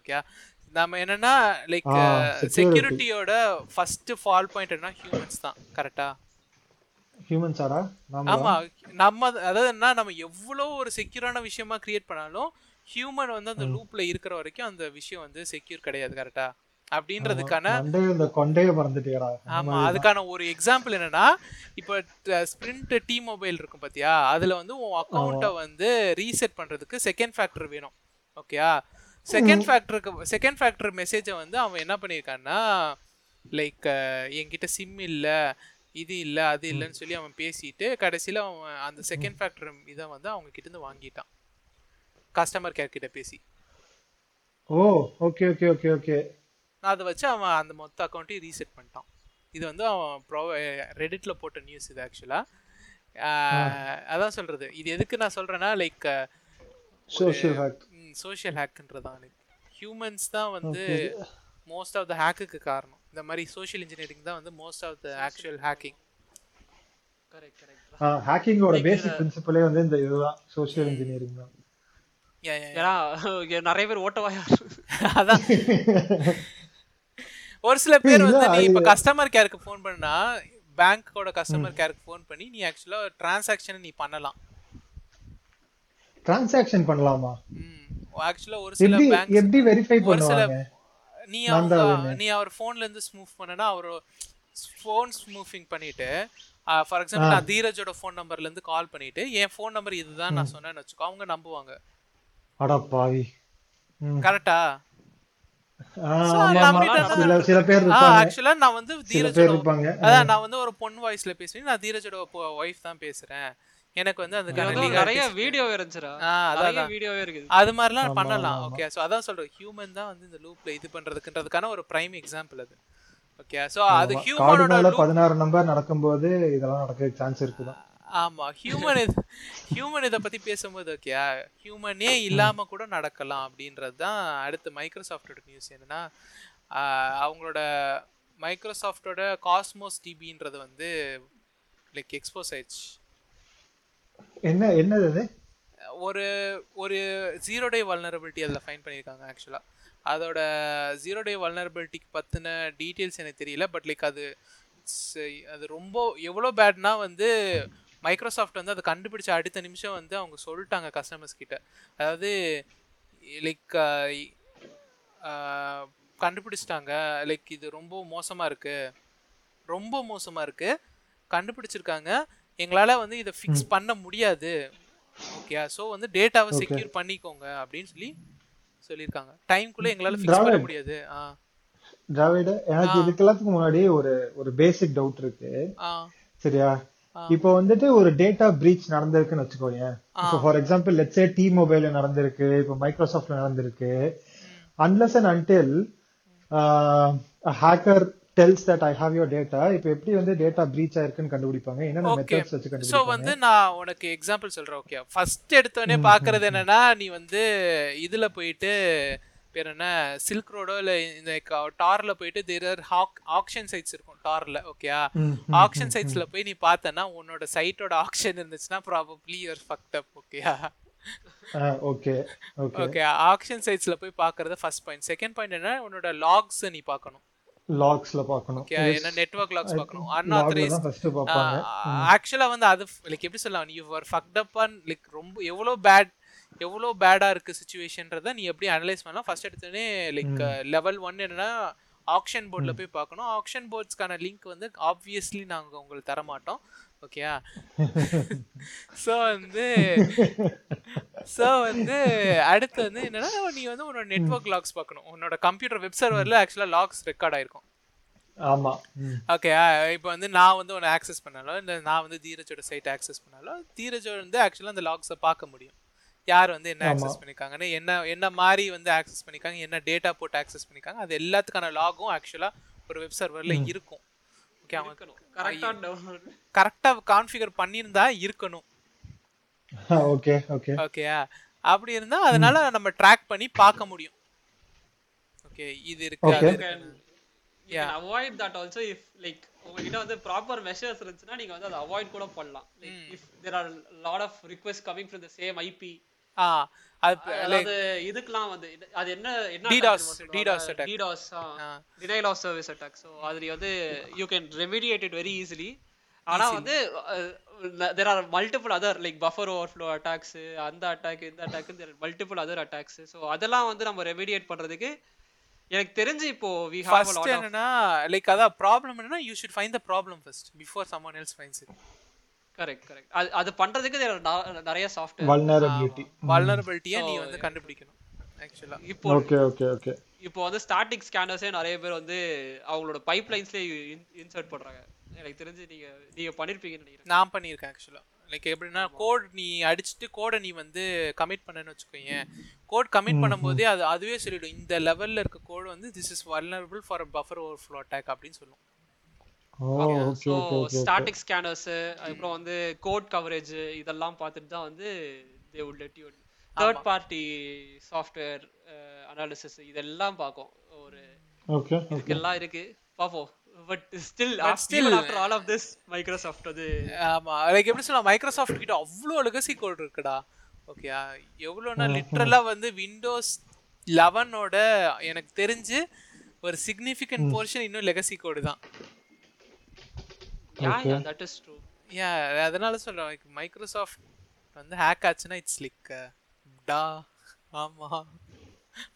Okay. நம்ம என்னன்னா like. செக்யூரிட்டியோட ஃபர்ஸ்ட் ஃபால் பாயிண்ட் என்ன ஹியூமன்ஸ் தான். கரெக்டா ஹியூமன்ஸாடா நாம ஆமா. நம்ம அதாவது என்ன நம்ம எவ்வளோ ஒரு செக்யூரான விஷயமா கிரியேட் பண்ணாலும் ஹியூமன் வந்து அந்த லூப்ல இருக்கிற வரைக்கும் அந்த விஷயம் வந்து செக்யூர் கிடையாது கரெக்டா அப்படின்றதுக்கான ஆமா. அதுக்கான ஒரு எக்ஸாம்பிள் என்னன்னா இப்போ ஸ்பிரிண்ட் டி மொபைல் இருக்கும் பாத்தியா? அதுல வந்து உன் அக்கௌண்ட்டை வந்து ரீசெட் பண்றதுக்கு செகண்ட் ஃபேக்டர் வேணும். ஓகேயா? செகண்ட் ஃபேக்டருக்கு செகண்ட் ஃபேக்டர் மெசேஜை வந்து அவன் என்ன பண்ணியிருக்கான்னா லைக் என்கிட்ட சிம் இல்ல இது இல்ல அது இல்லைன்னு சொல்லி அவன் பேசிட்டு கடைசியில அவன் அந்த செகண்ட் ஃபேக்டர் இதை வந்து அவங்க கிட்ட இருந்து வாங்கிட்டான். கஸ்டமர் கேர் கிட்ட பேசி. Oh okay okay okay okay அதை வச்சு அவன் அந்த மொத்த அக்கௌண்ட்டையும் ரீசெட் பண்ணிட்டான். இது வந்து அவன் ப்ரோ ரெடிட்ல போட்ட நியூஸ் இது ஆக்சுவலாக அதான் சொல்றது. இது எதுக்கு நான் சொல்றேன்னா லைக் சோஷியல் ஹேக் சோஷியல் ஹேக்குன்றதான் லைக் ஹியூமன்ஸ் தான் வந்து மோஸ்ட் ஆஃப் த ஹேக்குக்கு காரணம். இந்த மாதிரி சோஷியல் இன்ஜினியரிங் தான் வந்து most of the actual hacking correct correct ஹேக்கிங்கோட basic பிரின்சிபலே வந்து இந்த இதுதான். சோஷியல் இன்ஜினியரிங் தான். ஏன்னா நிறைய பேர் ஓட்டவாயா அதான். ஒரு சில பேர் வந்து நீ இப்போ கஸ்டமர் கேருக்கு ஃபோன் பண்ணா பேங்க்கோட கஸ்டமர் கேருக்கு ஃபோன் பண்ணி நீ ஆக்சுவலா டிரான்சாக்ஷன் நீ பண்ணலாம். டிரான்சாக்ஷன் பண்ணலாமா? ஆக்சுவலா ஒரு சில பேங்க் எப்படி வெரிஃபை பண்ணுவாங்க? நீ. நீ அவர் ஃபோன்ல இருந்து ஸ்மூவ் பண்ணனா அவர் ஃபோன் ஸ்மூஃபிங் பண்ணிட்டு ஃபார் எக்ஸாம்பிள் நான் தீரஜோட ஃபோன் நம்பர்ல இருந்து கால் பண்ணிட்டு என் ஃபோன் நம்பர் இதுதான் நான் சொன்னேன்னு வச்சுக்கோ அவங்க நம்புவாங்க. அட பாவி. ம். கரெக்டா ஆ, So, ஆமா, ஆமா. நம்பிட்டா சில சில பேர் இருப்பாங்க. ஆக்சுவலா நான் வந்து தீரஜோட அதான் நான் வந்து ஒரு பொண்ணு வாய்ஸ்ல பேசுறேன் நான் தீரஜோட ஒய்ஃப் தான் பேசுறேன். எனக்கு வந்து அதுக்கான நிறைய வீடியோ இருந்துச்சுடா அதான். வீடியோவே இருக்குது அது மாதிரிலாம் பண்ணலாம் ஓகே ஸோ அதான் சொல்றேன். ஹியூமன் தான் வந்து இந்த லூப்ல இது பண்றதுக்குன்றதுக்கான ஒரு பிரைம் எக்ஸாம்பிள் அது. ஓகே ஸோ அது ஹியூமனோட பதினாறு நம்பர் நடக்கும்போது இதெல்லாம் நடக்க சான்ஸ் இருக்குதான். ஆமா ஹியூமன் இது ஹியூமன் இதை பத்தி பேசும்போது ஓகே ஹியூமனே இல்லாம கூட நடக்கலாம் அப்படின்றது தான் அடுத்து மைக்ரோசாஃப்டோட நியூஸ் என்னன்னா அவங்களோட மைக்ரோசாஃப்டோட காஸ்மோஸ் டிபின்றது வந்து லைக் எக்ஸ்போஸ் ஆயிடுச்சு. என்ன என்னது அது? ஒரு ஒரு ஜீரோ டே வல்னரபிலிட்டி அதில் ஃபைன் பண்ணியிருக்காங்க ஆக்சுவலாக அதோட ஜீரோ டே வல்னரபிலிட்டிக்கு பற்றின டீட்டெயில்ஸ் எனக்கு தெரியல பட் லைக் அது அது ரொம்ப எவ்வளோ பேட்னா வந்து மைக்ரோசாஃப்ட் வந்து அதை கண்டுபிடிச்ச அடுத்த நிமிஷம் வந்து அவங்க சொல்லிட்டாங்க கஸ்டமர்ஸ் கிட்ட. அதாவது லைக் கண்டுபிடிச்சிட்டாங்க லைக் இது ரொம்ப மோசமாக இருக்குது ரொம்ப மோசமாக இருக்குது கண்டுபிடிச்சிருக்காங்க எங்களால் வந்து இதை ஃபிக்ஸ் பண்ண முடியாது. ஓகே ஸோ வந்து டேட்டாவை செக்யூர் பண்ணிக்கோங்க அப்படின்னு சொல்லி சொல்லியிருக்காங்க. டைம்குள்ளே எங்களால் ஃபிக்ஸ் பண்ண. முடியாது. ஆ. திராவிட எனக்கு இதுக்கு எல்லாத்துக்கும் முன்னாடி ஒரு ஒரு பேசிக் டவுட் இருக்கு. சரியா? இப்போ வந்துட்டு ஒரு டேட்டா பிரீச் நடந்திருக்குன்னு வச்சுக்கோங்க. இப்போ ஃபார் எக்ஸாம்பிள் லெட்ஸே டி மொபைல்ல நடந்திருக்கு இப்போ மைக்ரோசாஃப்ட்ல நடந்திருக்கு. Unless and until hacker tells that I have your data இப்போ எப்படி வந்து டேட்டா பிரீச் ஆயிருக்குன்னு கண்டுபிடிப்பாங்க? என்னென்ன மெத்தட்ஸ் வச்சு ஸோ கண்டுபிடிப்பாங்க? வந்து நான் உனக்கு எக்ஸாம்பிள் சொல்கிறேன் ஓகே ஃபர்ஸ்ட் எடுத்தோடனே பார்க்கறது என்னன்னா நீ வந்து இதில் போயிட்டு பேர் என்ன? சில்க் ரோடோ இல்லை இந்த டாரில் போயிட்டு தேர் ஹாக் ஆக்ஷன் சைட்ஸ் இருக்கும் டாரில் ஓகேயா ஆக்ஷன் சைட்ஸ்ல போய் நீ பார்த்தனா உன்னோட சைட்டோட ஆக்ஷன் இருந்துச்சுன்னா ப்ராபப்ளி யுவர் ஃபக்ட் அப் ஓகேயா ஓகே ஓகே ஓகே ஆக்ஷன் சைட்ஸ்ல போய் பார்க்கறது ஃபர்ஸ்ட் பாயிண்ட் செகண்ட் பாயிண்ட் என்ன? உன்னோட லாக்ஸ் நீ பார்க்கணும். லாக்ஸ்ல பார்க்கணும் என்ன நெட்வொர்க் லாக்ஸ் பார்க்கணும் லாக்ல அன்ஆத்தரைஸ் தான் ஃபர்ஸ்ட் பார்ப்பாங்க. ஆக்சுவலா வந்து அது லைக் எப்படி சொல்லலாம்? You are fucked up on like ரொம்ப எவ்வளோ பேட் எவ்வளோ பேடா இருக்கு சுச்சுவேஷன்றத நீ எப்படி அனலைஸ் பண்ணலாம்? ஃபர்ஸ்ட் எடுத்தோடனே லைக் லெவல் ஒன் என்னன்னா ஆக்ஷன் போர்டில் போய் பார்க்கணும். ஆக்ஷன் போர்ட்ஸ்க்கான லிங்க் வந்து ஆப்வியஸ்லி நாங்கள் உங்களுக்கு தர மாட்டோம் ஓகேயா? ஸோ வந்து ஸோ வந்து அடுத்து வந்து என்னன்னா நீ வந்து உன்னோட நெட்வொர்க் லாக்ஸ் பார்க்கணும். உன்னோட கம்ப்யூட்டர் வெப் சர்வரில் ஆக்சுவலாக லாக்ஸ் ரெக்கார்ட் ஆயிருக்கும். ஆமா. ஓகே இப்போ வந்து நான் வந்து ஒன்று ஆக்சஸ் பண்ணாலோ இல்லை நான் வந்து தீரஜோட சைட் ஆக்சஸ் பண்ணாலோ தீரஜோட வந்து ஆக்சுவலாக அந்த லாக்ஸை பார்க்க முடியும். யார் வந்து என்ன ஆக்சஸ் பண்ணிருக்காங்கன்னு என்ன என்ன மாதிரி வந்து ஆக்சஸ் பண்ணிருக்காங்க என்ன டேட்டா போட்டு ஆக்சஸ் பண்ணிருக்காங்க அது எல்லாத்துக்கான லாகும் ஆக்சுவலாக ஒரு வெப் சர்வரில் இருக்கும். கரெக்டா கான்ஃபிகர் பண்ணியிருந்தா இருக்கணும். ஓகே ஓகே ஓகேயா அப்படி இருந்தால் அதனால நம்ம ட்ராக் பண்ணி பார்க்க முடியும். ஓகே இது இருக்கு அது Okay. இருக்கு. you can avoid that also if like உங்ககிட்ட வந்து ப்ராப்பர் மெஷர்ஸ் இருந்துச்சுன்னா நீங்க வந்து அதை அவாய்ட் கூட பண்ணலாம். Like if there are lot of request coming from the same IP ஆ அது இதுக்கெல்லாம் வந்து அது என்ன. DDoS. Denial of service attack so அது வந்து you can remediate it very easily ஆனா வந்து there are multiple other like buffer overflow attacks அந்த அட்டாக் இந்த attack multiple other attacks so அதெல்லாம் வந்து நம்ம ரெமிடியேட் பண்றதுக்கு எனக்கு தெரிஞ்சு இப்போ வி ஹாவ் ஃபர்ஸ்ட் என்னன்னா லைக் அதான் ப்ராப்ளம் என்னன்னா you should find the problem first before someone else finds it correct correct அது அது பண்றதுக்கு நிறைய சாஃப்ட்வேர் வல்னரபிலிட்டி வல்னரபிலிட்டியை நீ வந்து கண்டுபிடிக்கணும் ஆக்சுவலா இப்போ ஓகே ஓகே ஓகே இப்போ வந்து ஸ்டாட்டிக் ஸ்கேனர்ஸே நிறைய பேர் வந்து அவங்களோட பைப்லைன்ஸ்லேயே இன்சர்ட் பண்றாங்க. எனக்கு தெரிஞ்சு நீங்க நீங்க பண்ணிருப்பீங்கன்னு நினைக்கிறேன். நான் பண்ணியிருக்கேன் ஆக்சுவலா லைக் எப்படின்னா கோட் நீ அடிச்சுட்டு கோடை நீ வந்து கமிட் பண்ணேன்னு வச்சுக்கோயேன் கோட் கமிட் பண்ணும்போதே அது அதுவே சொல்லிடும். இந்த லெவல்ல இருக்க கோடு வந்து this is vulnerable for buffer overflow attack அப்படின்னு சொல்லும். ஓகே ஸோ ஸ்டாட்டிக் ஸ்கேனர்ஸ் அதுக்கப்புறம் வந்து கோட் கவரேஜ் இதெல்லாம் பார்த்துட்டு தான் வந்து they would let you third party software analysis இதெல்லாம் பார்க்கும். ஒரு ஓகே இதுக்கெல்லாம் இருக்கு. பார்ப்போம். But still still- still after all of this Microsoft வந்து ஆமா. லைக் எப்படி சொல்லலாம் மைக்ரோசாஃப்ட் கிட்ட அவ்வளோ லெகசி கோட் இருக்குடா. ஓகே எவ்வளோனா லிட்ரலா வந்து விண்டோஸ் லெவனோட எனக்கு தெரிஞ்சு ஒரு சிக்னிஃபிகண்ட் போர்ஷன் இன்னும் லெகசி கோடு தான். Yeah yeah that is true ஏன் அதனால சொல்றேன் மைக்ரோசாஃப்ட் வந்து ஹேக் ஆச்சுன்னா இட்ஸ் லைக் டா ஆமா.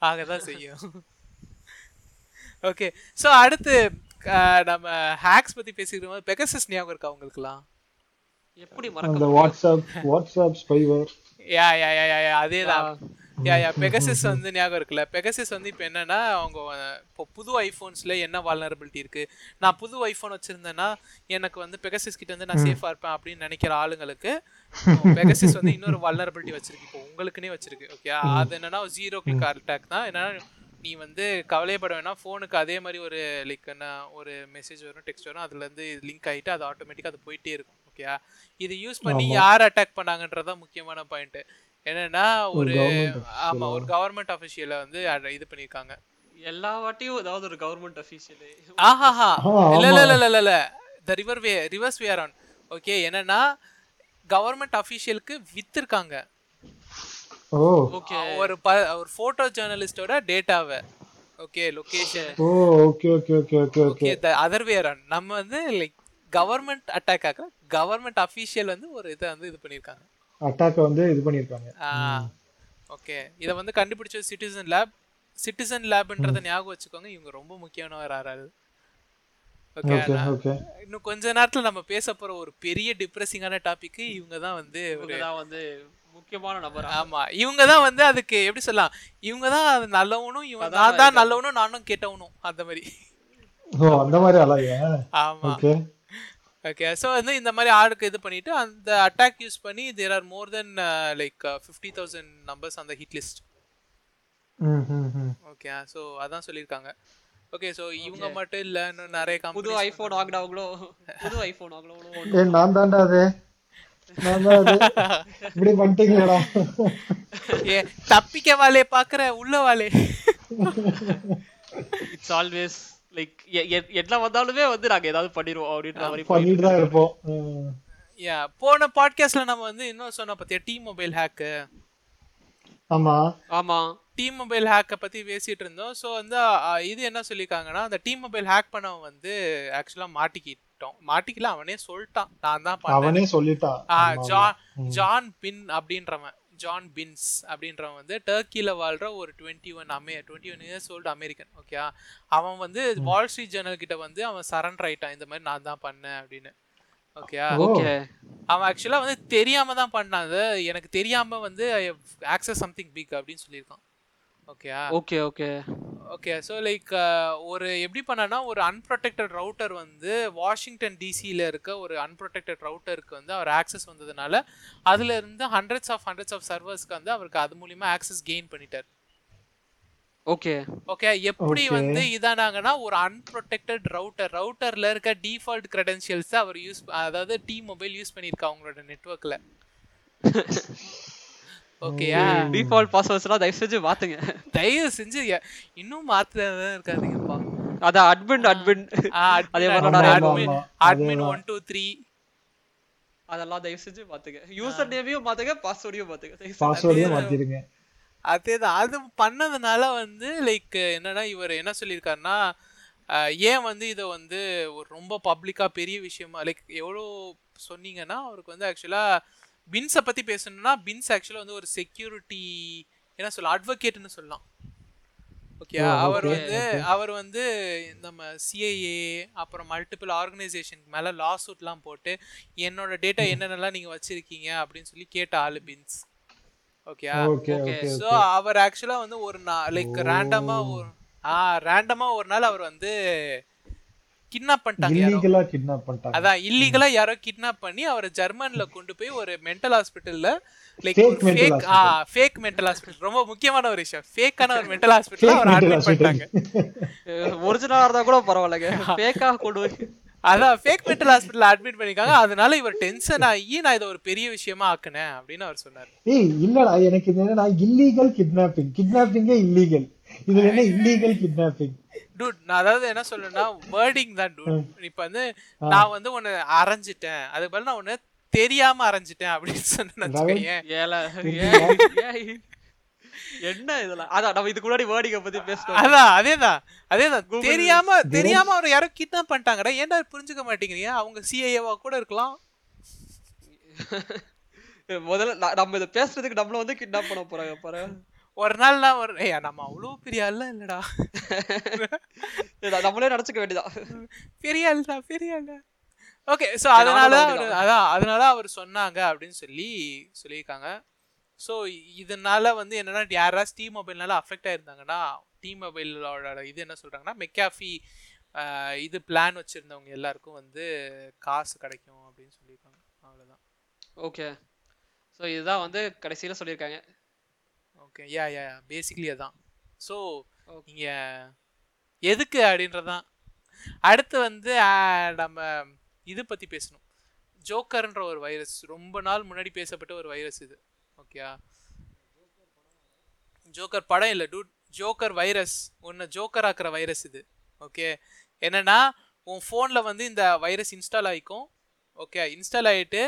ஆகதான் செய்யும். ஓகே ஸோ அடுத்து நம்ம ஹேக்ஸ் பத்தி பேசிக்கிற போது பெகசஸ் ஞாபகம் இருக்கா உங்களுக்குலாம் எப்படி மறக்க WhatsApp WhatsApp spyware yeah yeah yeah yeah அதேதான். யா யா பெகசிஸ் வந்து ஞாபகம் இருக்குல்ல? பெகசிஸ் வந்து இப்போ என்னன்னா அவங்க இப்போ புது ஐஃபோன்ஸ்ல என்ன வால்னரபிலிட்டி இருக்கு? நான் புது ஐஃபோன் வச்சிருந்தேன்னா எனக்கு வந்து பெகசிஸ் கிட்ட வந்து நான் சேஃபா இருப்பேன் அப்படின்னு நினைக்கிற ஆளுங்களுக்கு பெகசிஸ் வந்து இன்னொரு வால்னரபிலிட்டி வச்சிருக்கு. இப்போ உங்களுக்குனே வச்சிருக்கு ஓகே அது என்னன்னா ஜீரோ கிளிக் அட்டாக் தான். என்னன்னா நீ வந்து கவலையப்பட வேணாம். ஃபோனுக்கு அதே மாதிரி ஒரு லைக் என்ன ஒரு மெசேஜ் வரும் டெக்ஸ்ட் வரும் அதுல இருந்து லிங்க் ஆயிட்டு அது ஆட்டோமேட்டிக்கா அது போயிட்டே இருக்கும் ஓகே இது யூஸ் பண்ணி யார் அட்டாக் பண்ணாங்கன்றதான் முக்கியமான பாயிண்ட் என்னன்னா ஒரு ஆமா ஒரு கவர்மெண்ட் அஃபிஷியலை வந்து இது பண்ணிருக்காங்க. எல்லா வாட்டியும் ஏதாவது ஒரு கவர்மெண்ட் அஃபீஷியல் ஆஹாஹா. இல்ல இல்ல இல்ல இல்ல இல்ல. The river way rivers where on okay என்னன்னா கவர்மெண்ட் அஃபிஷியலுக்கு வித்திருக்காங்க. ஓ. ஓகே. ஒரு ஒரு போட்டோ ஜேர்னலிஸ்டோட டேட்டாவை okay location oh okay okay okay okay okay the other where on நம்ம வந்து லைக் கவர்மெண்ட் அட்டாக் ஆக கவர்மெண்ட் அஃபிஷியல் வந்து ஒரு இதை வந்து இது பண்ணியிருக்காங்க அட்டாக் வந்து இது பண்ணிருக்காங்க ஓகே. இதை வந்து கண்டுபிடிச்சது சிட்டிசன் லேப். சிட்டிசன் லேப்ன்றத ஞாபகம் வச்சுக்கோங்க. இவங்க ரொம்ப முக்கியமானவர் ஆறாரு ஓகே ஓகே ஓகே. இன்னும் கொஞ்ச நேரத்துல நம்ம பேச போற ஒரு பெரிய டிப்ரெசிங்கான டாபிக் இவங்க தான் வந்து இவங்கதான் வந்து முக்கியமான நபர்? ஆமா. இவங்க தான் வந்து அதுக்கு எப்படி சொல்லலாம்? இவங்க தான் அது நல்லவனும் நான் தான் நல்லவனும் நானும் கெட்டவனும் அந்த மாதிரி. ஓ அந்த மாதிரி அழகா ஆமா. ஓகே ஸோ வந்து இந்த மாதிரி ஆளுக்கு இது பண்ணிட்டு அந்த அட்டாக் யூஸ் பண்ணி there are more than like fifty thousand numbers அந்த ஹிட் லிஸ்ட் ஓகே ஸோ அதான் சொல்லியிருக்காங்க. ஓகே ஸோ இவங்க மட்டும் இல்ல இன்னும் நிறைய புது கம்பெனி ஐபோன் வாங்கினவங்களோ புது ஐபோன் வாங்கினவங்களோ ஏய் நான் தான்டா அது. நான் தான் அது. இப்படி பண்ணிட்டீங்களா ஏ தப்பிக்க வாலே பாக்குற உள்ள வாலே. இட்ஸ் ஆல்வேஸ் லைக் என்ன வந்தாலுமே வந்து நாங்க ஏதாவது பண்ணிடுவோம் அப்படின்ற மாதிரி பண்ணிட்டு தான் இருப்போம். ம். யா போன பாட்காஸ்ட்ல நம்ம வந்து இன்னும் சொன்ன பத்தியா டி மொபைல் ஹேக்கு ஆமா. ஆமா. டி மொபைல் ஹேக்கை பத்தி பேசிட்டு இருந்தோம். ஸோ வந்து இது என்ன சொல்லியிருக்காங்கன்னா அந்த டி மொபைல் ஹேக் பண்ணவன் வந்து ஆக்சுவலா மாட்டிக்கிட்டோம். மாட்டிக்கல அவனே சொல்லிட்டான். நான் தான் அவனே சொல்லிட்டான். ஜான் ஜான் பின் அப்படின்றவன். ஜான் பின்ஸ் அப்படின்றவன் வந்து டர்க்கில வாழ்ற ஒரு டுவெண்ட்டி ஒன் அமே twenty one years old American okay அவன் வந்து வால் ஸ்ட்ரீட் ஜேர்னல் கிட்ட வந்து அவன் சரண்டர் ஆயிட்டான். இந்த மாதிரி நான் தான் பண்ணேன் அப்படின்னு ஓகே ஓகே அவன் ஆக்சுவலா வந்து தெரியாம தான் பண்ணான். அது எனக்கு தெரியாம வந்து ஆக்சஸ் சம்திங் பிக் அப்படின்னு சொல்லியிருக்கான் okay okay okay okay so like ஒரு எப்படி பண்ணனா ஒரு அன்ப்ரொடெக்டட் ரவுட்டர் வந்து வாஷிங்டன் டிசியில் இருக்க ஒரு அன்ப்ரொடெக்டட் ரவுட்டருக்கு வந்து அவர் ஆக்சஸ் வந்ததுனால அதுல இருந்து ஹண்ட்ரட்ஸ் ஆஃப் ஹண்ட்ரட்ஸ் ஆஃப் சர்வர்ஸ்க்கு வந்து அவருக்கு அது மூலியமா ஆக்சஸ் கெயின் பண்ணிட்டார். ஓகே ஓகே எப்படி Okay. வந்து இதானாங்கன்னா ஒரு அன்ப்ரொடெக்டட் ரவுட்டர் ரவுட்டர்ல இருக்க டிஃபால்ட் கிரெடென்ஷியல்ஸ் அவர் யூஸ் அதாவது டி மொபைல் யூஸ் பண்ணியிருக்கா அவங்களோட நெட்ஒர்க்ல ஓகேயா டிஃபால்ட் பாஸ்வேர்ட்ஸ்லாம் தயவு செஞ்சு மாத்துங்க. தயவு செஞ்சு இன்னும் மாத்துறதா இருக்காதீங்கப்பா. அதான் அட்மின் அட்மின் அதே மாதிரி அட்மின் ஆமா. அட்மின் ஒன் டூ த்ரீ அதெல்லாம் தயவு செஞ்சு மாத்துங்க யூசர் நேமையும் மாத்துங்க பாஸ்வேர்டையும் மாத்துங்க. பாஸ்வேர்டையும் மாத்திருங்க அதேதான். அது பண்ணதுனால வந்து லைக் என்னன்னா இவர் என்ன சொல்லியிருக்காருன்னா ஏன் வந்து இதை வந்து ஒரு ரொம்ப பப்ளிக்கா பெரிய விஷயமா லைக் எவ்வளோ சொன்னீங்கன்னா அவருக்கு வந்து ஆக்சுவலாக பின்ஸை பற்றி பேசணும்னா பின்ஸ் ஆக்சுவலாக வந்து ஒரு செக்யூரிட்டி என்ன சொல்லலாம். அட்வொகேட்னு சொல்லலாம் ஓகே அவர் okay, வந்து. அவர் வந்து நம்ம சிஐஏ அப்புறம் மல்டிபிள் ஆர்கனைசேஷனுக்கு மேலே லா சூட்லாம் போட்டு என்னோட டேட்டா என்னென்னலாம் நீங்கள் வச்சிருக்கீங்க அப்படின்னு சொல்லி கேட்ட ஆளு பின்ஸ். ஓகே ஓகே ஸோ அவர் ஆக்சுவலா வந்து ஒரு லைக் ரேண்டமா ஒரு ஆ ரேண்டமா ஒரு நாள் அவர் வந்து கிட்னாப் பண்ணிட்டாங்க யாரோ. இல்லீகலா கிட்னாப் பண்ணிட்டாங்க. அதான் இல்லீகலா யாரோ கிட்னாப் பண்ணி அவரை ஜெர்மன்ல கொண்டு போய் ஒரு மென்டல் ஹாஸ்பிட்டல்ல லைக் Fake ஒரு mental ஃபேக் ஆ ஃபேக் மென்டல் ஹாஸ்பிட்டல் ரொம்ப முக்கியமான ஒரு விஷயம். ஃபேக்கான ஒரு மென்டல் ஹாஸ்பிட்டல் Fake அவர் அட்மிட் பண்ணிட்டாங்க. ஒரிஜினலா இருந்தா கூட பரவாயில்லைங்க. ஃபேக்கா கொண்டு போய் அதான் ஃபேக் மென்டல் ஹாஸ்பிட்டல் அட்மிட் பண்ணிருக்காங்க அதனால இவர் டென்ஷன் ஆகி நான் இதை ஒரு பெரிய விஷயமா ஆக்குனேன் அப்படின்னு அவர் சொன்னார். ஏய் இல்லடா எனக்கு இது என்னன்னா இல்லீகல் கிட்னாப்பிங் கிட்னாப்பிங்கே இல்லீகல் இதுல என்ன இல்லீகல் கிட்னாப்பிங் டூட் நான் அதாவது என்ன சொல்லணும்னா வேர்டிங் தான் டூட் இப்ப வந்து நான் வந்து உன்னை அரைஞ்சிட்டேன். அதுக்கு பதிலா நான் உன்னை தெரியாம அரைஞ்சிட்டேன் அப்படின்னு ஏய். என்ன இதெல்லாம்? அதான் நம்ம இதுக்கு முன்னாடி வேர்டிங்க பத்தி பேசணும் அதான் அதேதான். அதேதான். தெரியாம தெரியாம அவர் யாரோ கிட்னாப் பண்ணிட்டாங்கடா. ஏன்டா புரிஞ்சுக்க மாட்டேங்கிறீங்க? அவங்க சிஐஏவா கூட இருக்கலாம். முதல்ல நம்ம இதை பேசுறதுக்கு நம்மள வந்து கிட்னாப் பண்ண போறாங்க பாரு. ஒரு நாள் நான் ஒரு ஏய் நம்ம அவ்வளவு பெரிய ஆள்லாம் இல்லடா. நம்மளே நினைச்சுக்க வேண்டியதான் பெரிய ஆள்டா பெரிய ஆள்டா. ஓகே ஸோ அதனால அவர் அதான் அதனால அவர் சொன்னாங்க அப்படின்னு சொல்லி சொல்லியிருக்காங்க. ஸோ இதனால வந்து என்னன்னா யாராவது டி மொபைல்னால அஃபெக்ட் ஆயிருந்தாங்கன்னா டி மொபைலோட இது என்ன சொல்றாங்கன்னா மெக்காஃபி இது பிளான் வச்சிருந்தவங்க எல்லாருக்கும் வந்து காசு கிடைக்கும் அப்படின்னு சொல்லியிருக்காங்க. அவ்வளோதான் ஓகே சோ இதுதான் வந்து கடைசியில சொல்லியிருக்காங்க. ஓகே யா யா பேசிக்லி அதான். ஸோ. நீங்கள் எதுக்கு அப்படின்றதான். அடுத்து வந்து நம்ம இது பற்றி பேசணும். ஜோக்கர்ன்ற ஒரு வைரஸ் ரொம்ப நாள் முன்னாடி பேசப்பட்ட ஒரு வைரஸ் இது. ஓகேயா ஜோக்கர் படம் இல்லை டூட் ஜோக்கர் வைரஸ் உன்னை ஜோக்கர் ஆக்குற வைரஸ் இது. ஓகே என்னன்னா உன் ஃபோனில் வந்து இந்த வைரஸ் இன்ஸ்டால் ஆகிக்கும் ஓகே இன்ஸ்டால் ஆகிட்டு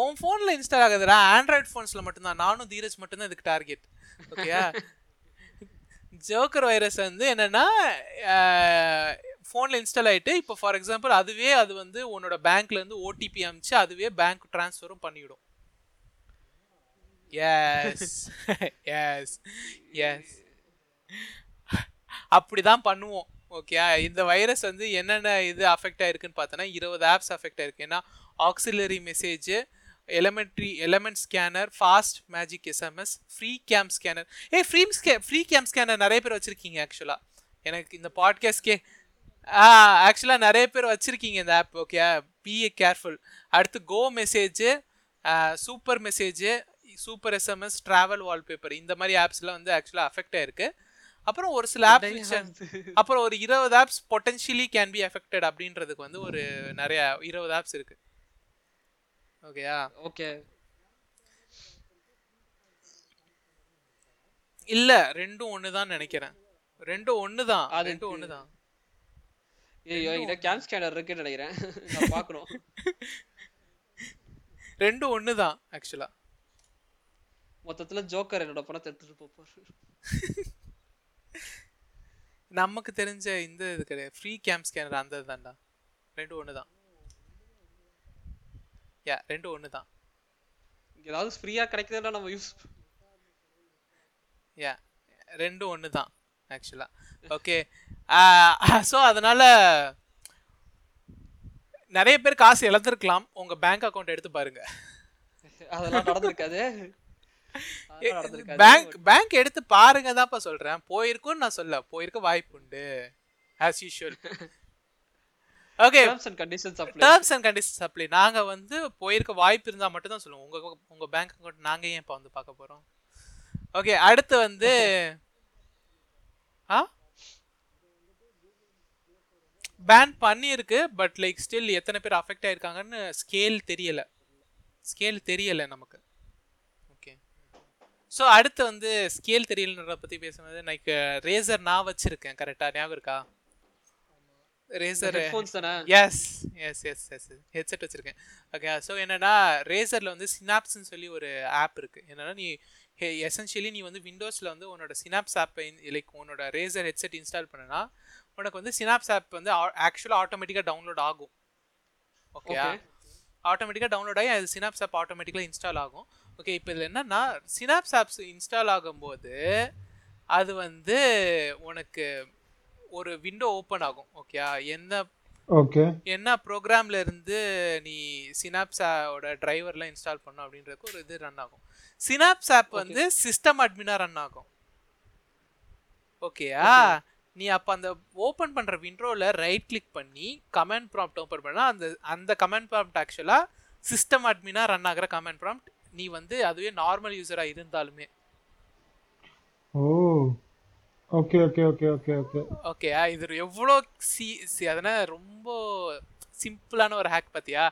உன் ஃபோனில் இன்ஸ்டால் ஆகுதுடா. ஆண்ட்ராய்ட் ஃபோன்ஸில் மட்டும்தான். நானும் தீரஜ் மட்டும்தான் இதுக்கு டார்கெட் ஓகேயா ஜோக்கர் வைரஸ் வந்து என்னன்னா ஃபோனில் இன்ஸ்டால் ஆகிட்டு இப்போ ஃபார் எக்ஸாம்பிள் அதுவே அது வந்து உன்னோட பேங்க்ல இருந்து ஓடிபி அனுப்பிச்சு அதுவே பேங்க் ட்ரான்ஸ்ஃபரும் பண்ணிவிடும். எஸ் எஸ் எஸ் அப்படிதான் பண்ணுவோம். ஓகே இந்த வைரஸ் வந்து என்னென்ன இது அஃபெக்ட் ஆயிருக்குன்னு பார்த்தோன்னா இருபது ஆப்ஸ் அஃபெக்ட் ஆயிருக்கு. ஏன்னா auxiliary message elementary element scanner fast magic SMS free game scanner a free ஸ்கே free game scanner நிறைய பேர் வச்சுருக்கீங்க ஆக்சுவலாக எனக்கு இந்த பாட்காஸ்ட்கே ஆ ஆக்சுவலாக நிறைய பேர் வச்சுருக்கீங்க இந்த app okay be a careful அடுத்து go message super message super SMS travel wallpaper இந்த மாதிரி ஆப்ஸ்லாம் வந்து ஆக்சுவலாக அஃபெக்ட் ஆயிருக்கு. அப்புறம் ஒரு சில ஆப்ஸ் அப்புறம் ஒரு இருபது apps potentially can be affected அப்படின்றதுக்கு வந்து ஒரு நிறைய இருபது ஆப்ஸ் இருக்கு. ஓகேயா ஓகே இல்ல ரெண்டும் ஒன்று தான் நினைக்கிறேன். ரெண்டும் ஒன்று தான் அது ரெண்டும் ஒன்று தான் ஐயோ இத கேம் ஸ்கேனர் இருக்குன்னு நினைக்கிறேன். நான் பார்க்கணும். ரெண்டும் ஒன்று தான் ஆக்சுவலா மொத்தத்துல ஜோக்கர் என்னோட பணத்தை எடுத்துட்டு போப்பாரு நமக்கு தெரிஞ்ச இந்த இது கிடையாது. ஃப்ரீ கேம் ஸ்கேனர் அந்த தான்டா ரெண்டும் ஒன்று தான் யா ரெண்டும் ஒன்று தான். ஏதாவது ஃப்ரீயா கிடைக்குதுன்னா நம்ம யூஸ் யா ரெண்டும் ஒன்று தான் ஆக்சுவலாக ஓகே ஸோ அதனால நிறைய பேர் காசு இழந்திருக்கலாம். உங்க பேங்க் அக்கௌண்ட் எடுத்து பாருங்க. அதெல்லாம் நடந்திருக்காது. பேங்க் பேங்க் எடுத்து பாருங்க தான்ப்பா சொல்றேன். போயிருக்கும்னு நான் சொல்ல போயிருக்க வாய்ப்பு உண்டு. As usual okay terms and conditions apply terms and conditions apply நாங்க வந்து போயிருக்க வாய்ப்பு இருந்தா மட்டும் தான் சொல்லுவோம். உங்க உங்க பேங்க் அக்கௌண்ட் நாங்க ஏன் இப்போ வந்து பார்க்க போறோம்? ஓகே அடுத்து வந்து ஆ? பேன் பண்ணியிருக்கு பட் லைக் ஸ்டில் எத்தனை பேர் அஃபெக்ட் ஆயிருக்காங்கன்னு ஸ்கேல் தெரியல. ஸ்கேல் தெரியல நமக்கு. ஓகே ஸோ அடுத்து வந்து ஸ்கேல் தெரியலன்றத பற்றி பேசுனது லைக் ரேசர் நான் வச்சிருக்கேன். கரெக்டாக ஞாபகம் இருக்கா? ரேசர் ஹெட்ஃபோன்ஸ் தானே? Yes yes yes yes headset வச்சிருக்கேன். ஓகே ஸோ என்னன்னா ரேசரில் வந்து சினாப்ஸ்னு சொல்லி ஒரு ஆப் இருக்கு. என்னன்னா நீ எசென்ஷியலி நீ வந்து விண்டோஸில் வந்து உன்னோட சினாப்ஸ் ஆப்பை லைக் உன்னோட ரேசர் ஹெட்செட் இன்ஸ்டால் பண்ணனா உனக்கு வந்து சினாப்ஸ் ஆப் வந்து ஆக்சுவலாக ஆட்டோமேட்டிக்காக டவுன்லோட் ஆகும். ஓகேயா Okay. ஆட்டோமேட்டிக்காக டவுன்லோட் ஆகி அது சினாப்ஸ் ஆப் ஆட்டோமேட்டிக்காக இன்ஸ்டால் ஆகும். ஓகே இப்போ இதில் என்னன்னா சினாப்ஸ் ஆப்ஸ் இன்ஸ்டால் ஆகும்போது அது வந்து உனக்கு ஒரு விண்டோ ஓப்பன் ஆகும் ஓகேயா என்ன ஓகே என்ன ப்ரோக்ராம்ல இருந்து நீ சினாப்ஸோட டிரைவர்லாம் இன்ஸ்டால் பண்ணும் அப்படின்றதுக்கு ஒரு இது ரன் ஆகும். சினாப்ஸ் ஆப் வந்து சிஸ்டம் அட்மினா ரன் ஆகும். ஓகேயா நீ அப்போ அந்த ஓப்பன் பண்ணுற விண்டோவில் ரைட் கிளிக் பண்ணி கமெண்ட் ப்ராம்ப்ட் ஓப்பன் பண்ணால் அந்த அந்த கமெண்ட் ப்ராம்ப்ட் ஆக்சுவலாக சிஸ்டம் அட்மினா ரன் ஆகிற கமெண்ட் ப்ராம்ப்ட் நீ வந்து அதுவே நார்மல் யூஸராக இருந்தாலுமே. ஓ. Okay okay okay okay okay. ஓகேயா இது எவ்வளோ சி சி அதனால் ரொம்ப சிம்பிளான ஒரு ஹேக் பார்த்தியா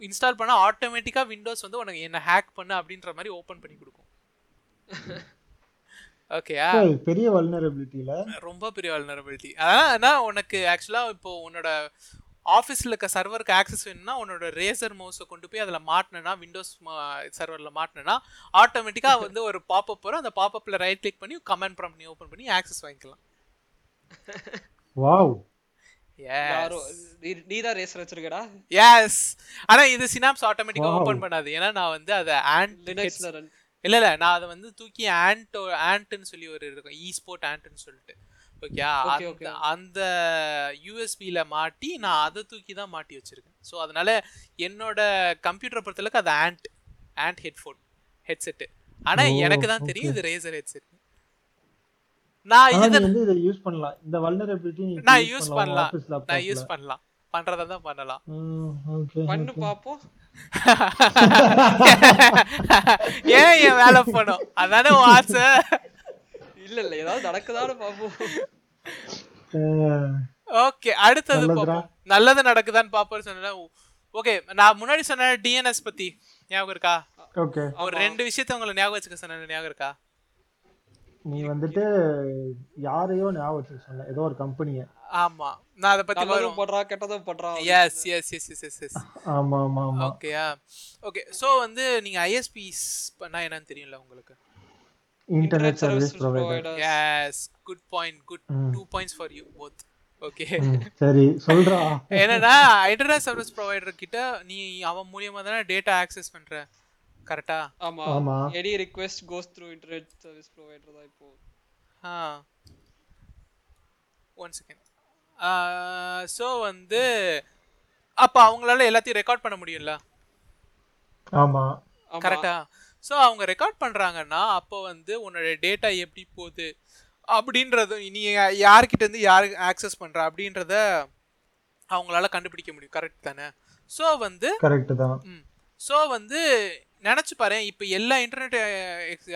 இன்ஸ்டால் பண்ணால் ஆட்டோமேட்டிக்காக விண்டோஸ் வந்து உனக்கு என்ன ஹேக் பண்ணு அப்படின்ற மாதிரி ஓப்பன் பண்ணி கொடுக்கும். ஓகேயா பெரிய வல்னரபிலிட்டியில ரொம்ப பெரிய வல்னரபிலிட்டி அதான் உனக்கு ஆக்சுவலாக இப்போ உன்னோட ஆஃபீஸில் இருக்க சர்வருக்கு ஆக்சஸ் வேணும்னா உன்னோட ரேசர் மவுஸை கொண்டு போய் அதில் மாட்டினா விண்டோஸ் சர்வரில் மாட்டினா ஆட்டோமேட்டிக்காக வந்து ஒரு பாப்அப் வரும். அந்த பாப்அப்பில் ரைட் கிளிக் பண்ணி கமெண்ட் ப்ராம்ப்ட் நீ ஓப்பன் பண்ணி ஆக்சஸ் வாங்கிக்கலாம். வாவ் யாரோ நீ தான் ரேசர் வச்சிருக்கடா? எஸ் ஆனா இது சினாப்ஸ் ஆட்டோமேட்டிக்கா Wow. ஓபன் பண்ணாது. ஏன்னா நான் வந்து அதை ஆண்ட் இல்ல இல்ல நான் அதை வந்து தூக்கி ஆண்ட் ஆண்ட்னு சொல்லி ஒரு இருக்கும். இ ஸ்போர்ட் ஆண்ட்னு சொல்லிட்டு. ஓகே. அந்த யூஎஸ்பியில் மாட்டி நான் அதை தூக்கி தான் மாட்டி வச்சிருக்கேன். ஸோ அதனால என்னோட கம்ப்யூட்டர் பொறுத்தளவுக்கு அது ஆண்ட் ஆண்ட் ஹெட்ஃபோன் ஹெட்செட்டு ஆனா Oh, எனக்கு தான் okay. தெரியும் இது ரேசர் ஹெட்செட் நான் இது யூஸ் பண்ணலாம். இந்த வல்னரபிலிட்டி நான் யூஸ் பண்ணலாம் நான் யூஸ் பண்ணலாம். பண்றதா தான் பண்ணலாம். ஓகே பண்ணு பாப்போம். ஏன் என் வேலை பண்ணும் அதானே ஆசை. இல்ல இல்ல ஏதாவது நடக்குதான்னு பாப்போம். ஓகே அடுத்தது நல்லது நடக்குதான்னு பாப்போம் சொன்னேன் ஓகே நான் முன்னாடி சொன்ன டிஎன்எஸ் பத்தி ஞாபகம் இருக்கா? ஓகே. ஒரு ரெண்டு விஷயத்த உங்களை ஞாபகம் வச்சுக்க சொன்னேன் ஞாபகம் இருக்கா? நீ வந்துட்டு யாரையோ ஞாபகம் வச்சுக்க சொன்ன ஏதோ ஒரு கம்பெனிய ஆமா. நான் அதை பத்தி வரும். பண்றா கெட்டதும் பண்றா yes yes yes yes yes yes ஆமா ஆமா ஆமா. ஓகேயா ஓகே சோ வந்து நீங்க ஐஎஸ்பிஸ் பண்ணா என்னன்னு தெரியும்ல உங்களுக்கு? Internet service provider yes good point good. Two points for you both okay சரி சொல்றா. என்னன்னா இன்டர்நெட் சர்வீஸ் ப்ரொவைடர் கிட்ட நீ அவன் மூலியமா தானே டேட்டா ஆக்சஸ் பண்ற? கரெக்டா ஆமா. ஆமா. Any request goes through internet service provider தான் இப்போ. ஆ. ஒன் செகண்ட் ஸோ வந்து அப்போ அவங்களால எல்லாத்தையும் ரெக்கார்ட் பண்ண முடியும்ல? ஆமா. ஆமா. கரெக்டா ஸோ அவங்க ரெக்கார்ட் பண்ணுறாங்கன்னா அப்போ வந்து உன்னோட டேட்டா எப்படி போகுது? அப்படின்றது நீ யார்கிட்ட இருந்து யார் ஆக்சஸ் பண்ணுற அப்படின்றத அவங்களால கண்டுபிடிக்க முடியும். கரெக்ட் தானே? ஸோ வந்து கரெக்ட் தான். ம். ஸோ வந்து நினச்சி பாரு இப்போ எல்லா இன்டர்நெட்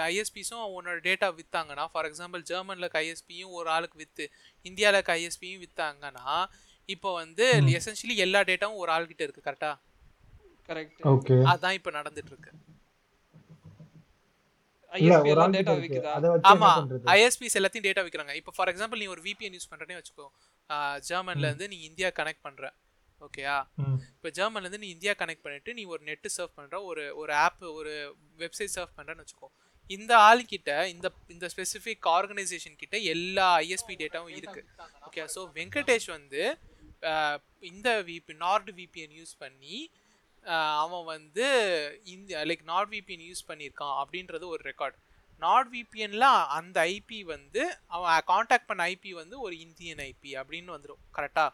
ஐஎஸ்பிஸும் உன்னோட டேட்டா விற்றாங்கன்னா ஃபார் எக்ஸாம்பிள் ஜெர்மனில் இருக்க ஐஎஸ்பியும் ஒரு ஆளுக்கு விற்று இந்தியாவில் இருக்க ஐஎஸ்பியும் விற்றாங்கன்னா இப்போ வந்து எசென்ஷியலி எல்லா டேட்டாவும் ஒரு ஆள்கிட்ட இருக்கு கரெக்டா கரெக்ட் ஓகே அதான் இப்போ நடந்துட்டு இருக்கு இல்ல ஐஎஸ்பி ஒரு எல்லாம் ஆள் டேட்டா இருக்கு. விக்குதா? ஆமா ஐஎஸ்பிஸ் எல்லாத்தையும் டேட்டா விற்கிறாங்க இப்போ ஃபார் எக்ஸாம்பிள் நீ ஒரு விபிஎன் யூஸ் பண்ணுறேனே வச்சுக்கோ. ஜெர்மன்ல இருந்து நீ இந்தியா கனெக்ட் பண்ற. ஓகேயா. இப்போ ஜெர்மன்ல இருந்து நீ இந்தியா கனெக்ட் பண்ணிட்டு நீ ஒரு நெட் சர்வ் பண்ற ஒரு ஒரு ஆப் ஒரு வெப்சைட் சர்வ் பண்றேன்னு வச்சுக்கோ. இந்த ஆள் கிட்ட இந்த இந்த ஸ்பெசிஃபிக் ஆர்கனைசேஷன் கிட்ட எல்லா ஐஎஸ்பி டேட்டாவும் இருக்கு. ஓகே ஸோ வெங்கடேஷ் வந்து இந்த விபி நார்ட் விபிஎன் யூஸ் பண்ணி அவன் வந்து இந்த லைக் நார்ட் விபிஎன் யூஸ் பண்ணியிருக்கான் அப்படின்றது ஒரு ரெக்கார்ட் நார்ட் விபிஎன்ல அந்த ஐபி வந்து அவன் காண்டாக்ட் பண்ண ஐபி வந்து ஒரு இந்தியன் ஐபி அப்படின்னு வந்துடும் கரெக்டா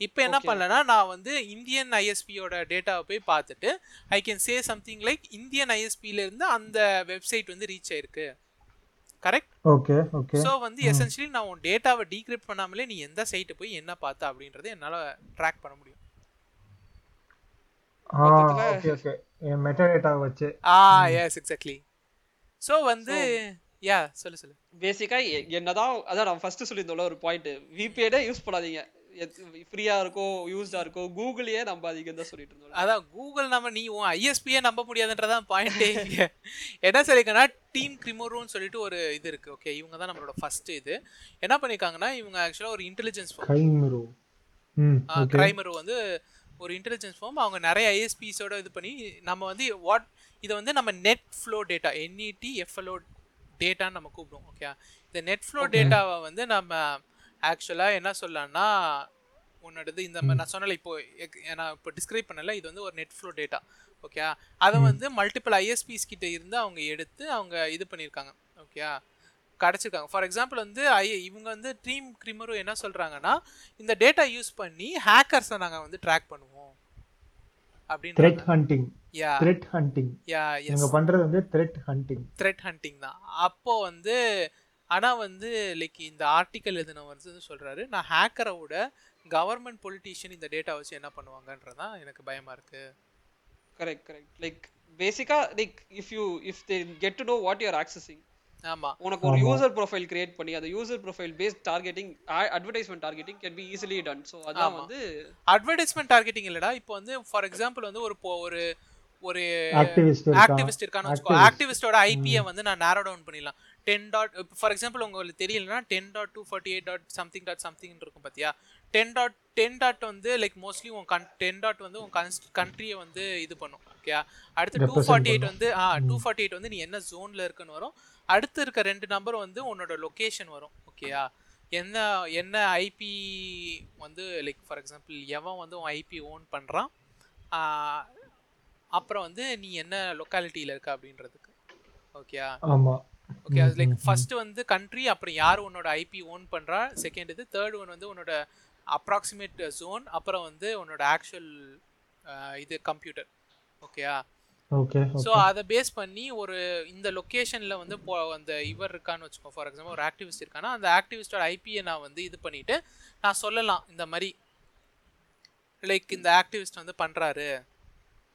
இப்போ என்ன. பண்ணலன்னா நான் வந்து இந்தியன் ஐஎஸ்பியோட டேட்டாவை போய் பார்த்துட்டு I can say something like Indian ஐஎஸ்பியில இருந்து அந்த வெப்சைட் வந்து ரீச் ஆயிருக்கு. கரெக்ட் ஓகே ஓகே ஸோ வந்து எசென்ஷியலி நான் உன் டேட்டாவை டீக்ரிப்ட் பண்ணாமலே நீ எந்த சைட்டை போய் என்ன பார்த்த அப்படின்றத என்னால் ட்ராக் பண்ண முடியும். ஓகே ஓகே என் மெட்டா டேட்டா வச்சு. ஆ எஸ் எக்ஸாக்ட்லி ஸோ வந்து யா சொல்லு சொல்லு. பேசிக்கா என்னதான் அதான் நான் ஃபர்ஸ்ட் சொல்லியிருந்தோம்ல ஒரு பாயிண்ட் விபிஎனே யூஸ் பண்ணாதீங்க. ஃப்ரீயா இருக்கோ யூஸ்டா இருக்கோ கூகுளையே நம்பாதீங்கன்னு தான் சொல்லிட்டு இருந்தோம் அதான் கூகுள் நம்ம நீ உன் ஐஎஸ்பியே நம்ப முடியாதுன்றதான் பாயிண்டே இங்க. என்ன சொல்லியிருக்கேன்னா டீம் கிரிமோரோன்னு சொல்லிட்டு ஒரு இது இருக்கு ஓகே இவங்க தான் நம்மளோட ஃபர்ஸ்ட் இது. என்ன பண்ணிருக்காங்கன்னா இவங்க ஆக்சுவலாக ஒரு இன்டெலிஜென்ஸ் கிரைமர் வந்து ஒரு இன்டெலிஜென்ஸ் ஃபார்ம் அவங்க நிறைய ஐஎஸ்பிஸோட இது பண்ணி நம்ம வந்து வாட் இதை வந்து நம்ம net flow data N E T F L O டேட்டான்னு நம்ம கூப்பிடுவோம் ஓகே இந்த நெட் ஃப்ளோ டேட்டாவை வந்து நம்ம ஆக்சுவலாக என்ன சொல்லலாம்னா உன்னோடது இந்த மாதிரி நான் சொன்னல இப்போ எக்- நான் இப்போ டிஸ்கிரைப் பண்ணல இது வந்து ஒரு நெட் ஃப்ளோ டேட்டா ஓகே அதை வந்து மல்டிபிள் ஐஎஸ்பிஸ் கிட்ட இருந்து அவங்க எடுத்து அவங்க இது பண்ணியிருக்காங்க ஓகே கிடச்சிருக்காங்க. ஃபார் எக்ஸாம்பிள் வந்து ஐ இவங்க வந்து ட்ரீம் கிரிமரும் என்ன சொல்கிறாங்கன்னா இந்த டேட்டா யூஸ் பண்ணி ஹேக்கர்ஸை நாங்கள் வந்து ட்ராக் பண்ணுவோம். அப்படின்னு threat hunting yeah threat hunting yeah இவங்க பண்றது வந்து த்ரெட் ஹண்டிங் த்ரெட் ஹண்டிங் தான். அப்போ வந்து ஆனா வந்து லைக் இந்த ஆர்டிக்கல் எதுன வந்து சொல்றாரு. நான் ஹேக்கரை விட கவர்மெண்ட் பொலிட்டீஷியன் இந்த டேட்டா வச்சு என்ன பண்ணுவாங்கன்றதான் எனக்கு பயமா இருக்கு. கரெக்ட் கரெக்ட் லைக் பேசிக்கா like if you if they get to know what you are accessing ஆமா. உனக்கு ஒரு யூசர் ப்ரொஃபைல் கிரியேட் பண்ணி அந்த user profile based targeting advertisement targeting can be easily done so அதான். வந்து அட்வர்டைஸ்மெண்ட் டார்கெட்டிங் இல்லடா. இப்போ வந்து ஃபார் எக்ஸாம்பிள் வந்து ஒரு ஒரு ஒரு ஆக்டிவிஸ்ட் இருக்கா ஆக்டிவிஸ்ட் இருக்கான்னு வச்சுக்கோ. ஆக்டிவிஸ்டோட ஐபியை வந்து நான் நேரோ டவுன் பண்ணிடலாம். டென் டாட் ஃபார் எக்ஸாம்பிள் உங்களுக்கு தெரியலனா ten dot two forty eight dot something dot something இருக்கும் பார்த்தியா டென் டாட் டென் டாட் வந்து லைக் மோஸ்ட்லி உன் கன் டென் டாட் வந்து உன் கண்ட்ரியை வந்து இது பண்ணும் ஓகே அடுத்து டூ ஃபார்ட்டி எயிட் வந்து ஆ டூ ஃபார்ட்டி எயிட் வந்து நீ என்ன ஜோனில் இருக்குன்னு வரும்? அடுத்து இருக்க ரெண்டு நம்பர் வந்து உன்னோட லொக்கேஷன் வரும் ஓகேயா என்ன என்ன ஐபி வந்து லைக் ஃபார் எக்ஸாம்பிள் எவன் வந்து உன் ஐபி ஓன் பண்ணுறான் அப்புறம் வந்து நீ என்ன லொக்காலிட்டியில் இருக்க அப்படின்றதுக்கு ஓகேயா ஆமா. ஓகே அது லைக் ஃபர்ஸ்ட் வந்து கண்ட்ரி அப்புறம் யார் உன்னோட ஐபி ஓன் பண்றா? செகண்ட் இது தேர்ட் ஒன் வந்து உன்னோட அப்ராக்சிமேட் ஜோன் அப்புறம் வந்து உன்னோட ஆக்சுவல் இது கம்ப்யூட்டர் ஓகேயா ஓகே ஸோ அதை பேஸ் பண்ணி ஒரு இந்த லொக்கேஷனில் வந்து போ அந்த இவர் இருக்கான்னு வச்சுக்கோ ஃபார் எக்ஸாம்பிள் ஒரு ஆக்டிவிஸ்ட் இருக்கானா அந்த ஆக்டிவிஸ்டோட ஐபியை நான் வந்து இது பண்ணிட்டு நான் சொல்லலாம் இந்த மாதிரி. லைக் இந்த ஆக்டிவிஸ்ட் வந்து பண்றாரு.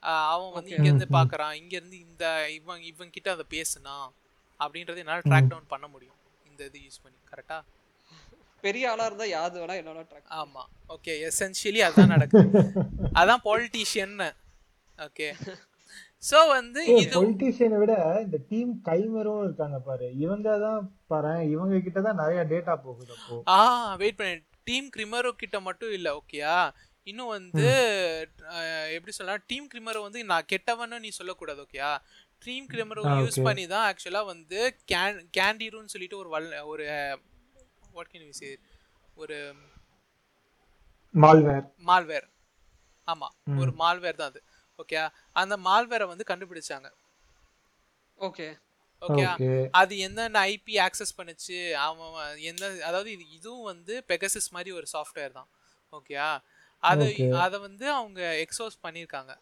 ஆஹ் அவன் வந்து இங்கேருந்து பார்க்கறான் இங்கேருந்து இந்த இவன் இவன் கிட்ட அதை பேசுனா அப்படின்றத என்னால் ட்ராக் டவுன் பண்ண முடியும். இந்த இது யூஸ் பண்ணி கரெக்டா பெரிய ஆளா இருந்தா யாது வேணா என்னோட ட்ராக் ஆமா. ஓகே எசென்ஷியலி அதான் நடக்குது. அதான் பொலிட்டீஷியன் ஓகே ஸோ வந்து இது பொலிட்டீஷியனை விட இந்த டீம் கைமரும் இருக்காங்க பாரு. இவங்க தான் பாரு இவங்க கிட்ட தான் நிறைய டேட்டா போகுது அப்போ. ஆ வெயிட் பண்ண. டீம் கிரிமரோ கிட்ட மட்டும் இல்ல ஓகேயா இன்னும் வந்து எப்படி சொல்லலாம்? டீம் கிரிமரோ வந்து நான் கெட்டவன்னு நீ சொல்லக்கூடாது ஓகேயா டீம் கிரிமரோ யூஸ். பண்ணி தான் ஆக்சுவலா வந்து கேன் கேண்டிரூன்னு சொல்லிட்டு ஒரு வல் ஒரு வாட் கேன் யூ சே ஒரு மால்வேர் மால்வேர் ஆமா. ஒரு மால்வேர் தான் அது ஓகே அந்த மால்வேரை வந்து கண்டுபிடிச்சாங்க. ஓகே. ஓகே அது என்னென்ன ஐபி ஆக்சஸ் பண்ணுச்சு. அவன் என்ன அதாவது இது இதுவும் வந்து பெகசிஸ் மாதிரி ஒரு சாஃப்ட்வேர் தான். ஓகேயா அது Okay. அதை வந்து அவங்க எக்ஸோஸ் பண்ணியிருக்காங்க.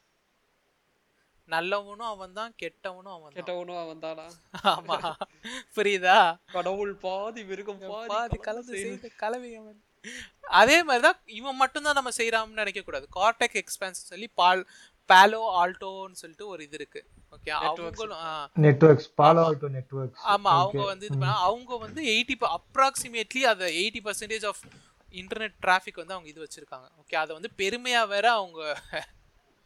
நல்லவனும் அவன் தான் கெட்டவனும் அவன் கெட்டவனும் அவன் தானா? ஆமா. புரியுதா? கடவுள் பாதி மிருகம் பாதி பாதி கலந்து செய்த. கலவை அவன். அதே மாதிரி தான் இவன் மட்டும்தான் நம்ம செய்யறான்னு நினைக்க கூடாது கார்டெக் எக்ஸ்பேன்ஸ் சொல்லி பால் பாலோ ஆல்டோன்னு சொல்லிட்டு ஒரு இது இருக்கு. ஓகே அவங்களும் நெட்வொர்க்ஸ் பாலோ ஆல்டோ நெட்வொர்க்ஸ் ஆமா அவங்க வந்து இது பண்ணா அவங்க வந்து எயிட்டி அப்ராக்சிமேட்லி அதை eighty percentage of internet traffic வந்து அவங்க இது வச்சிருக்காங்க. ஓகே அதை வந்து பெருமையா வேற அவங்க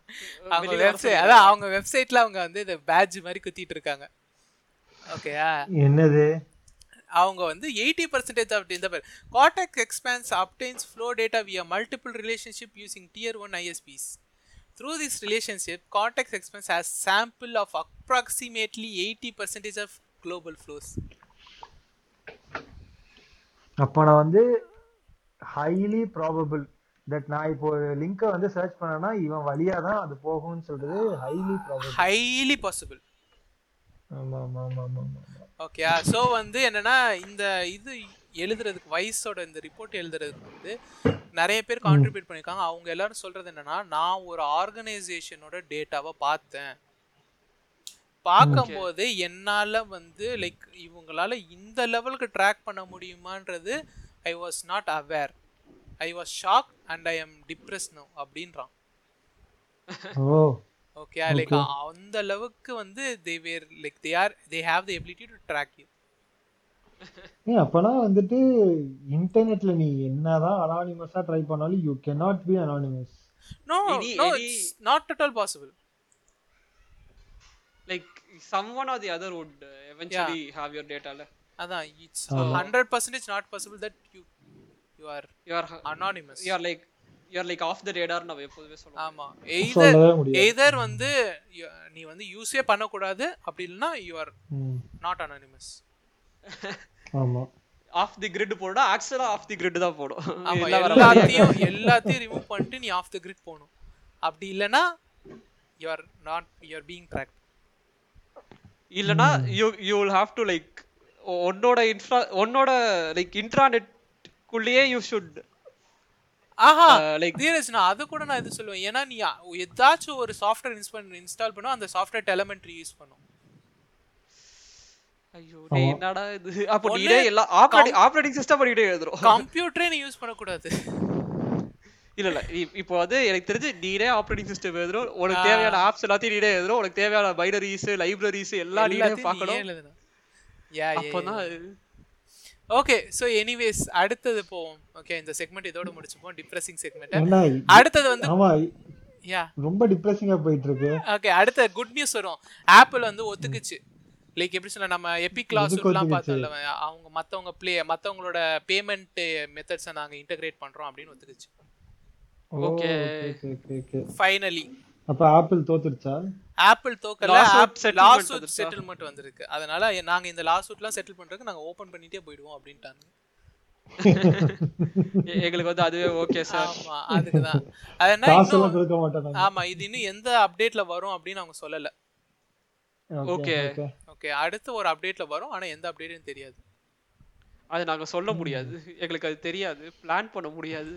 அவங்க வெப்சைட் அதான் அவங்க வெப்சைட்ல அவங்க வந்து இந்த பேட்ஜ் மாதிரி குத்திட்டு இருக்காங்க. ஓகேயா என்னது? அவங்க வந்து எயிட்டி பர்சன்டேஜ் ஆஃப் இந்த பேர் Cortex Xpanse obtains flow data via multiple relationship using tier one ISPs through this relationship Cortex Xpanse has sample of approximately eighty percentage of global flows அப்போ நான் வந்து ஹைலி ப்ராபபிள் தட் நான் இப்போ லிங்கை வந்து search பண்ணேன்னா இவன் வழியா தான் அது போகும்னு சொல்றது ஹைலி ப்ராபபிள் ஹைலி பாசிபிள் ஆமா ஆமா ஆமா ஆமா ஆமா. ஓகே ஸோ வந்து என்னன்னா இந்த இது எழுதுறதுக்கு வயசோட இந்த ரிப்போர்ட் எழுதுறதுக்கு வந்து நிறைய பேர் கான்ட்ரிபியூட் பண்ணியிருக்காங்க. அவங்க எல்லாரும் சொல்றது என்னன்னா நான் ஒரு ஆர்கனைசேஷனோட டேட்டாவை பார்த்தேன். பார்க்கும்போது என்னால வந்து லைக் இவங்களால இந்த லெவலுக்கு ட்ராக் பண்ண முடியுமான்றது I was not aware I was shock and I am depress no அப்படின்றான். ஓகே லைக் அந்த அளவுக்கு வந்து they were like they are they have the ability to track you ஏன் அப்பனா வந்துட்டு இன்டர்நெட்ல நீ என்னதான் அனானிமஸா ட்ரை பண்ணாலும் you cannot be anonymous no, any- it's not at all possible. Like someone or the other would uh, eventually have your data ல அதான் it's hundred percentage not possible that you you are you are anonymous you are like you're like off the radar நம்ம எப்போதுமே சொல்லுவோம் ஆமா. Either either வந்து you- நீ வந்து யூஸே பண்ணக்கூடாது அப்படி இல்லைன்னா யூ ஆர் நாட் அனானிமஸ் ஆமா. ஆஃப் தி கிரிட் போடா ஆக்சுவலா ஆஃப் தி கிரிட் தான் போடும் ஆமா எல்லாத்தையும் எல்லாத்தையும் ரிமூவ் பண்ணிட்டு நீ ஆஃப் த கிரிட் போகணும். அப்படி இல்லைன்னா you are not you are being track இல்லனா you you will have to like உன்னோட இன்ஃப்ரா உன்னோட லைக் இன்ட்ராநெட் குள்ளேயே யூ ஷுட் ஆஹா லைக் தீரஜ் நான் அது கூட நான் இது சொல்லுவேன். ஏன்னா நீ ஏதாச்சும் ஒரு சாஃப்ட்வேர் இன்ஸ்டால் இன்ஸ்டால் பண்ணா அந்த சாஃப்ட்வேர் டெலமெண்ட்ரி யூஸ் பண்ணும். ஐயோ டேய் என்னடா இது? அப்போ நீடே எல்லா ஆப்பரேட்டிங் ஆப்பரேட்டிங் சிஸ்டம் பண்ணிட்டே எழுதுறோம். கம்ப்யூட்டரே நீ யூஸ் பண்ணக்கூடாது. இல்ல இல்ல இப்போ வந்து எனக்கு தெரிஞ்சு நீடே ஆப்பரேட்டிங் சிஸ்டம் எழுதுறோம். உனக்கு தேவையான ஆப்ஸ் எல்லாத்தையும் நீடே எழுதுறோம். உனக்கு தேவையான பைனரிஸ் லைப்ரரிஸ் எல்லாம் நீடே பார்க்கணும். அப்போதான் ஓகே ஸோ எனிவேஸ் அடுத்தது போவோம். ஓகே இந்த செக்மெண்ட் இதோட முடிச்சுப்போம். டிப்ரெசிங் செக்மெண்ட் அடுத்தது வந்து ஆமா யா ரொம்ப டிப்ரெசிங்கா போயிட்டு இருக்கு ஓகே அடுத்த குட் நியூஸ் வரும். ஆப்பிள் வந்து ஒத்துக்குச்சு. லைக் எப்படி சொல்ல நம்ம எபிக் கிளாஸ் எல்லாம்? பார்த்தோம்ல அவங்க மத்தவங்க ப்ளே மத்தவங்களோட பேமெண்ட் மெத்தட்ஸை நாங்க இன்டகிரேட் பண்றோம் அப்படின்னு ஒத்துக்குச்சு oh, Okay. okay, okay, okay. Finally அப்ப ஆப்பிள் தோத்துருச்சா ஆப்பிள் தோக்கல லாசூட் வந்துருச்சா? செட்டில்மெண்ட் வந்திருக்கு அதனால நாங்க இந்த லாசூட்லாம் செட்டில் பண்றதுக்கு நாங்க ஓபன் பண்ணிட்டே போயிடுவோம் அப்படின்ட்டாங்க எங்களுக்கு வந்து அதுவே ஓகே சார் ஆமா அதுக்குதான் அது என்ன ஆமா இது இன்னும் எந்த அப்டேட்ல வரும் அப்படின்னு அவங்க சொல்லல Okay. ஓகே அடுத்து ஒரு அப்டேட்ல வரும். ஆனா எந்த அப்டேட்னு தெரியாது. அது நாங்க சொல்ல முடியாது. எங்களுக்கு அது தெரியாது. பிளான் பண்ண முடியாது.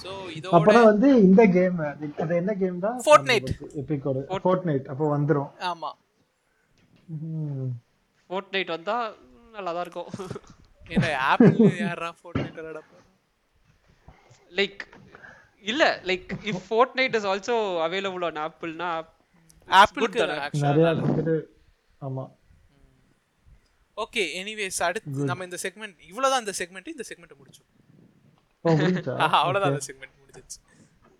சோ இதோட அப்பனா வந்து இந்த கேம் அது என்ன கேம் தான் Fortnite. எபிக்கோட ஃபோர்ட்நைட் அப்போ வந்துரும். ஆமா. ம். ஃபோர்ட் நைட் வந்தா நல்லா தான் இருக்கும். என்ன ஆப்பிள் யாரா ஃபோர்ட்நைட் விளையாட? லைக் இல்ல like if Fortnite is also available on ஆப்பிள்னா ஆப்பிளுக்கு ஆக்சுவலா நிறைய ஆமா. ஓகே எனிவேஸ் அடுத்து நம்ம இந்த செக்மெண்ட் இவ்வளவுதான் இந்த செக்மெண்ட் இந்த செக்மெண்ட் முடிச்சோம் அவ்வளவுதான் இந்த செக்மெண்ட் முடிஞ்சிச்சு